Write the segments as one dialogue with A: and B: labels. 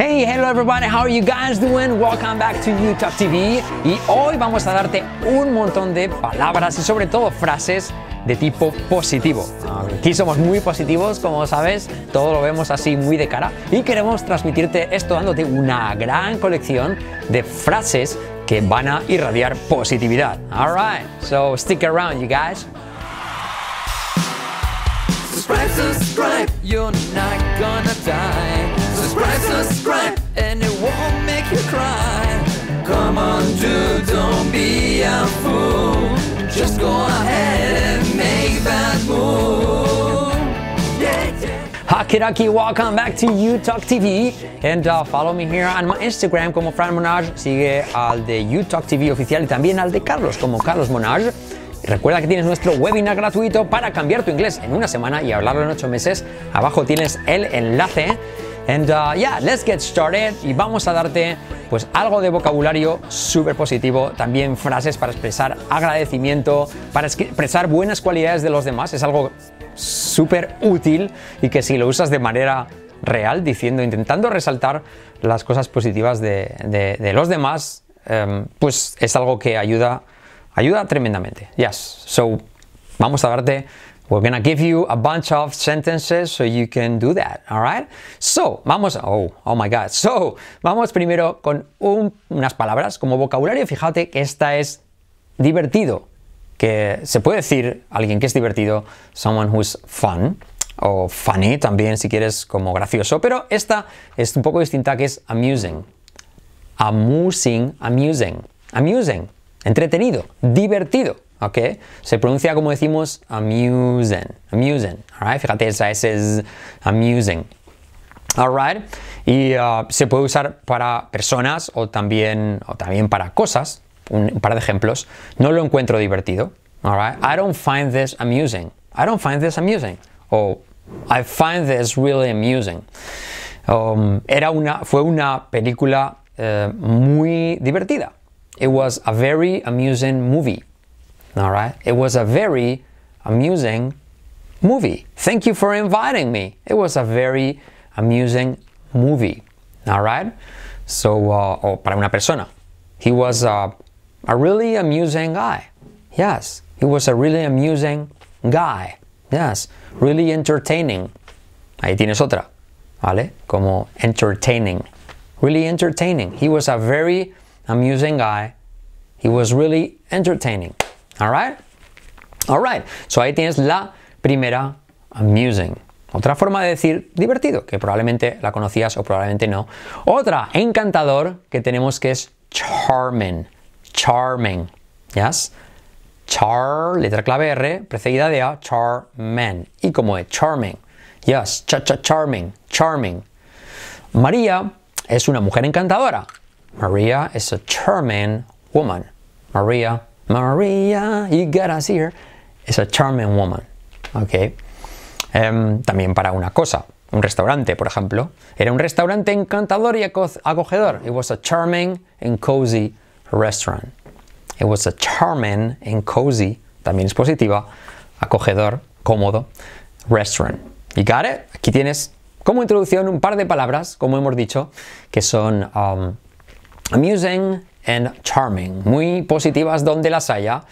A: Hey, hello everybody, how are you guys doing? Welcome back to YouTube TV. Y hoy vamos a darte un montón de palabras y sobre todo frases de tipo positivo. Aquí somos muy positivos, como sabes, todo lo vemos así muy de cara y queremos transmitirte esto dándote una gran colección de frases que van a irradiar positividad. Alright, so stick around, you guys.
B: Subscribe, subscribe, you're not gonna die. Subscribe, subscribe, and it won't make you cry. Come on, dude, don't be a fool. Just go ahead and make that move. Yeah, yeah.
A: Welcome back to You Talk TV and uh, follow me here on my Instagram como Fran Monage. Sigue al de You Talk TV oficial y también al de Carlos como Carlos Monage. Recuerda que tienes nuestro webinar gratuito para cambiar tu inglés en una semana y hablarlo en ocho meses. Abajo tienes el enlace. And uh, yeah, let's get started. Y vamos a darte pues algo de vocabulario súper positivo, también frases para expresar agradecimiento, para expresar buenas cualidades de los demás, es algo súper útil y que si lo usas de manera real, diciendo, intentando resaltar las cosas positivas de, los demás, em, pues es algo que ayuda, ayuda tremendamente. Yes, so vamos a darte, we're gonna give you a bunch of sentences so you can do that, all right? So, vamos, oh, oh my god, so, vamos primero con un- unas palabras como vocabulario, fíjate que esta es divertido, que se puede decir alguien que es divertido, someone who's fun, o funny también si quieres como gracioso, pero esta es un poco distinta que es amusing. Amusing, amusing, amusing, entretenido, divertido, ¿ok? Se pronuncia como decimos amusing, amusing, alright? Fíjate, esa S es amusing. Alright, y uh, se puede usar para personas o también, o también para cosas. Un, par de ejemplos. No lo encuentro divertido. Alright, I don't find this amusing. I don't find this amusing. O I find this really amusing. Um, era una, fue una película eh, muy divertida. It was a very amusing movie. Alright, it was a very amusing movie. Thank you for inviting me. It was a very amusing movie. All right. So, uh, o para una persona, he was uh, a really amusing guy. Yes, he was a really amusing guy. Yes, really entertaining. Ahí tienes otra, ¿vale? Como entertaining. Really entertaining. He was a very amusing guy. He was really entertaining. All right. Alright, so ahí tienes la primera amusing. Otra forma de decir divertido, que probablemente la conocías o probablemente no. Otra, encantador, que tenemos que es charming. Charming. Yes? Char, letra clave R, precedida de A, charming. Y como es charming. Yes, cha cha charming, charming. María es una mujer encantadora. Maria is a charming woman. Maria, Maria, you gotta see her, is a charming woman. Ok. Em, también para una cosa, un restaurante, por ejemplo. Era un restaurante encantador y aco- acogedor. It was a charming and cozy restaurant. It was a charming and cozy, también es positiva, acogedor, cómodo, restaurant. You got it? Aquí tienes como introducción un par de palabras, como hemos dicho, que son um, amusing and charming, muy positivas donde las haya.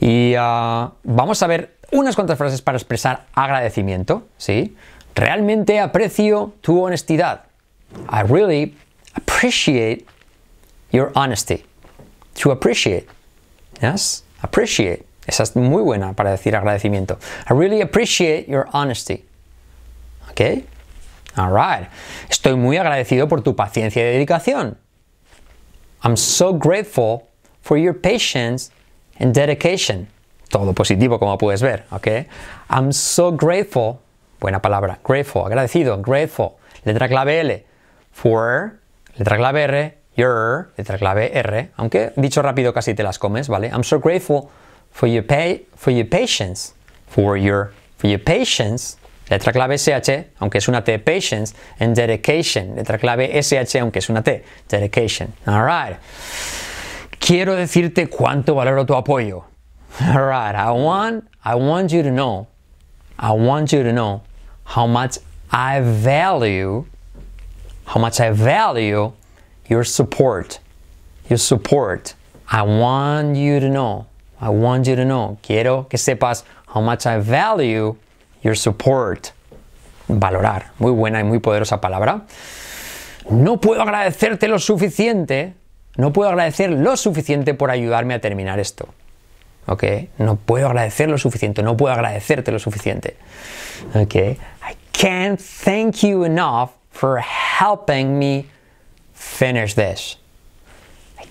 A: Y ah, vamos a ver unas cuantas frases para expresar agradecimiento, ¿sí? Realmente aprecio tu honestidad. I really appreciate your honesty. To appreciate. Yes? Appreciate. Esa es muy buena para decir agradecimiento. I really appreciate your honesty. ¿Ok? Alright. Estoy muy agradecido por tu paciencia y dedicación. I'm so grateful for your patience and dedication. Todo positivo, como puedes ver, ¿ok? I'm so grateful, buena palabra, grateful, agradecido, grateful. Letra clave L, for, letra clave R, your, letra clave R, aunque dicho rápido casi te las comes, ¿vale? I'm so grateful for your, pay, for your patience, for your, for your patience, letra clave SH, aunque es una T, patience, and dedication, letra clave SH, aunque es una T, dedication. Alright. Quiero decirte cuánto valoro tu apoyo. Alright, I want, I want you to know, I want you to know how much I value how much I value your support. Your support. I want you to know. I want you to know. Quiero que sepas how much I value your support. Valorar. Muy buena y muy poderosa palabra. No puedo agradecerte lo suficiente. No puedo agradecer lo suficiente por ayudarme a terminar esto. ¿Ok? No puedo agradecer lo suficiente. No puedo agradecerte lo suficiente. ¿Ok? I can't thank you enough for helping me finish this.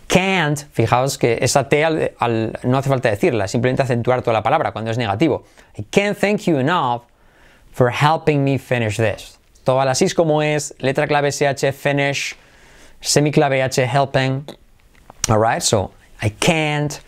A: Can't, fijaos que esa T al- al- no hace falta decirla, simplemente acentuar toda la palabra cuando es negativo. I can't thank you enough for helping me finish this. Todas las is como es, letra clave SH, finish, semiclave H, helping. Alright, so I can't,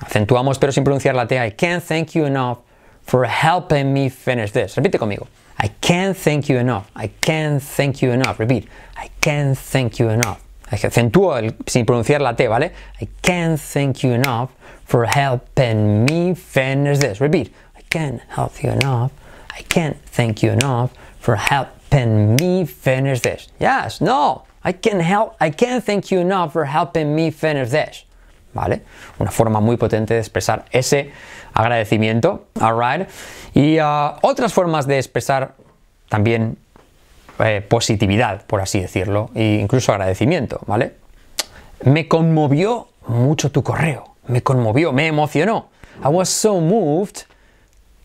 A: acentuamos pero sin pronunciar la T, I can't thank you enough for helping me finish this. Repite conmigo. I can't thank you enough. I can't thank you enough. Repeat. I can't thank you enough. Acentúo sin pronunciar la T, ¿vale? I can't thank you enough for helping me finish this. Repeat. I can't help you enough. I can't thank you enough for helping me finish this. Yes, no. I can help. I can't thank you enough for helping me finish this. ¿vale? Una forma muy potente de expresar ese agradecimiento, alright. Y ah, otras formas de expresar también eh, positividad, por así decirlo, e incluso agradecimiento, ¿vale? Me conmovió mucho tu correo, me conmovió, me emocionó. I was so moved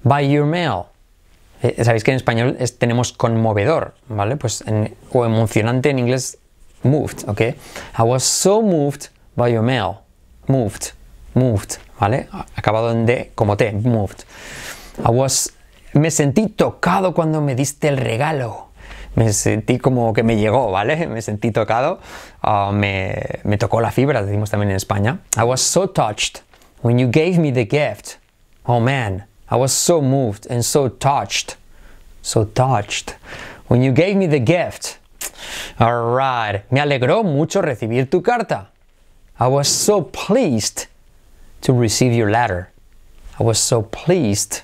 A: by your mail. Eh, Sabéis que en español es- tenemos conmovedor, ¿vale? Pues en- o emocionante en inglés, moved, ¿ok? I was so moved by your mail. Moved, moved, ¿vale? Acabado en D como T, moved. I was, me sentí tocado cuando me diste el regalo. Me sentí como que me llegó, ¿vale? Me sentí tocado. Ah, me, me tocó la fibra, decimos también en España. I was so touched when you gave me the gift. Oh man, I was so moved and so touched. So touched. When you gave me the gift. Alright. Me alegró mucho recibir tu carta. I was so pleased to receive your letter. I was so pleased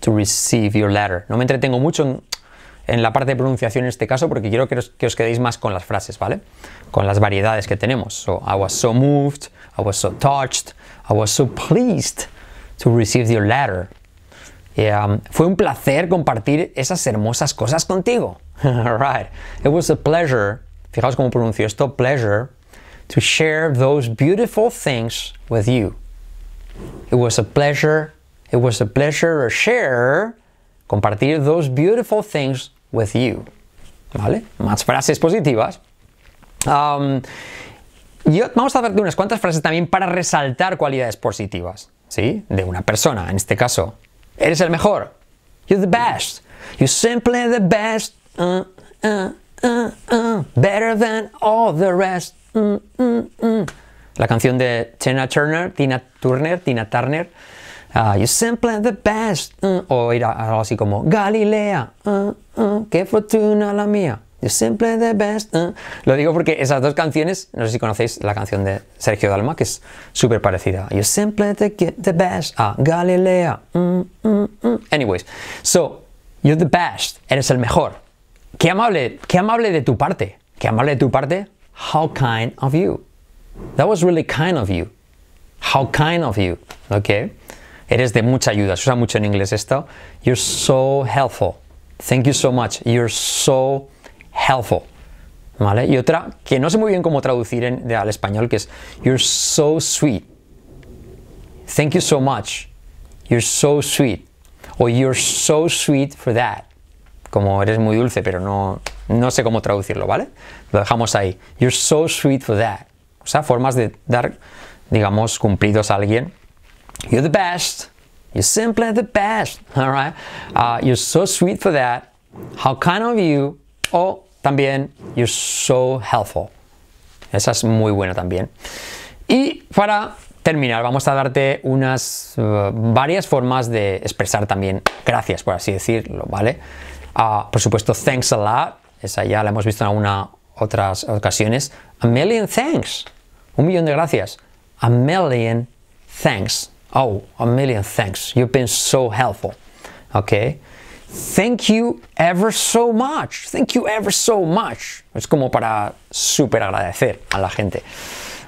A: to receive your letter. No me entretengo mucho en, en la parte de pronunciación en este caso porque quiero que os, que os quedéis más con las frases, ¿vale? Con las variedades que tenemos. So, I was so moved, I was so touched, I was so pleased to receive your letter. Y, um, fue un placer compartir esas hermosas cosas contigo. Alright. It was a pleasure, fijaos cómo pronuncio esto, pleasure, to share those beautiful things with you. It was a pleasure, it was a pleasure to share, compartir those beautiful things with you. ¿Vale? Más frases positivas. Um, yo, vamos a darte unas cuantas frases también para resaltar cualidades positivas, ¿sí? De una persona, en este caso. Eres el mejor. You're the best. You're simply the best. Uh, uh, uh. Better than all the rest. Mm, mm, mm. La canción de Tina Turner, Tina Turner, Tina Turner. Uh, you're simply the best. Uh, o ir a- algo así como Galilea. Uh, qué fortuna la mía. You're simply the best. Lo digo porque esas dos canciones, no sé si conocéis la canción de Sergio Dalma, que es súper parecida. You're simply the, the best. Ah, Galilea. Anyways, so, you're the best. Eres el mejor. Qué amable, qué amable de tu parte. Qué amable de tu parte. How kind of you. That was really kind of you. How kind of you. Ok. Eres de mucha ayuda. Se usa mucho en inglés esto. You're so helpful. Thank you so much. You're so helpful. ¿Vale? Y otra que no sé muy bien cómo traducir en- al español, que es You're so sweet. Thank you so much. You're so sweet. O you're so sweet for that. Como eres muy dulce, pero no, no sé cómo traducirlo, ¿vale? Lo dejamos ahí. You're so sweet for that. O sea, formas de dar, digamos, cumplidos a alguien. You're the best. You're simply the best. All right. Uh, you're so sweet for that. How kind of you. O también, you're so helpful. Esa es muy buena también. Y para terminar, vamos a darte unas uh, varias formas de expresar también gracias, por así decirlo, ¿vale? Ah, por supuesto, thanks a lot. Esa ya la hemos visto en algunas otras ocasiones. A million thanks. Un millón de gracias. A million thanks. Oh, a million thanks. You've been so helpful. Okay. Thank you ever so much. Thank you ever so much. Es como para súper agradecer a la gente.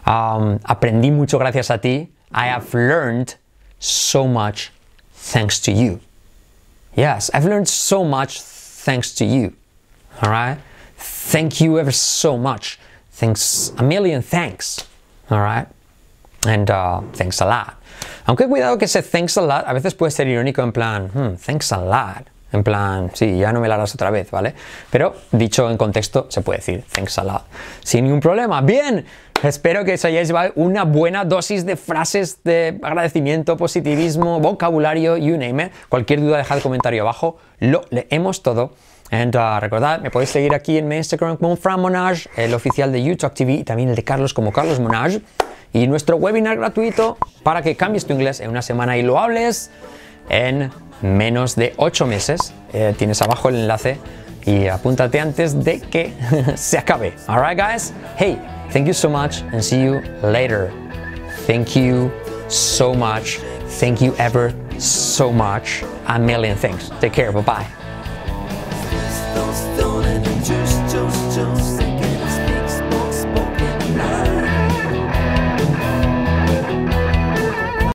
A: Um, aprendí mucho gracias a ti. I have learned so much thanks to you. Yes, I've learned so much thanks to you. All right? Thank you ever so much. Thanks, a million thanks. All right? And uh, thanks a lot. Aunque cuidado que ese thanks a lot a veces puede ser irónico en plan, hmm, thanks a lot. En plan, sí, ya no me la harás otra vez, ¿vale? Pero dicho en contexto se puede decir thanks a lot. Sin ningún problema. Bien, espero que os hayáis llevado una buena dosis de frases de agradecimiento, positivismo, vocabulario, you name it. Cualquier duda dejad comentario abajo, lo leemos todo. And, uh, recordad, me podéis seguir aquí en mi Instagram como Fran Monage, el oficial de YouTube TV y también el de Carlos como Carlos Monage. Y nuestro webinar gratuito para que cambies tu inglés en una semana y lo hables en menos de 8 meses. Eh, tienes abajo el enlace y apúntate antes de que se acabe. Alright, guys? Hey, thank you so much and see you later. Thank you so much. Thank you ever so much. A million thanks. Take care. Bye bye.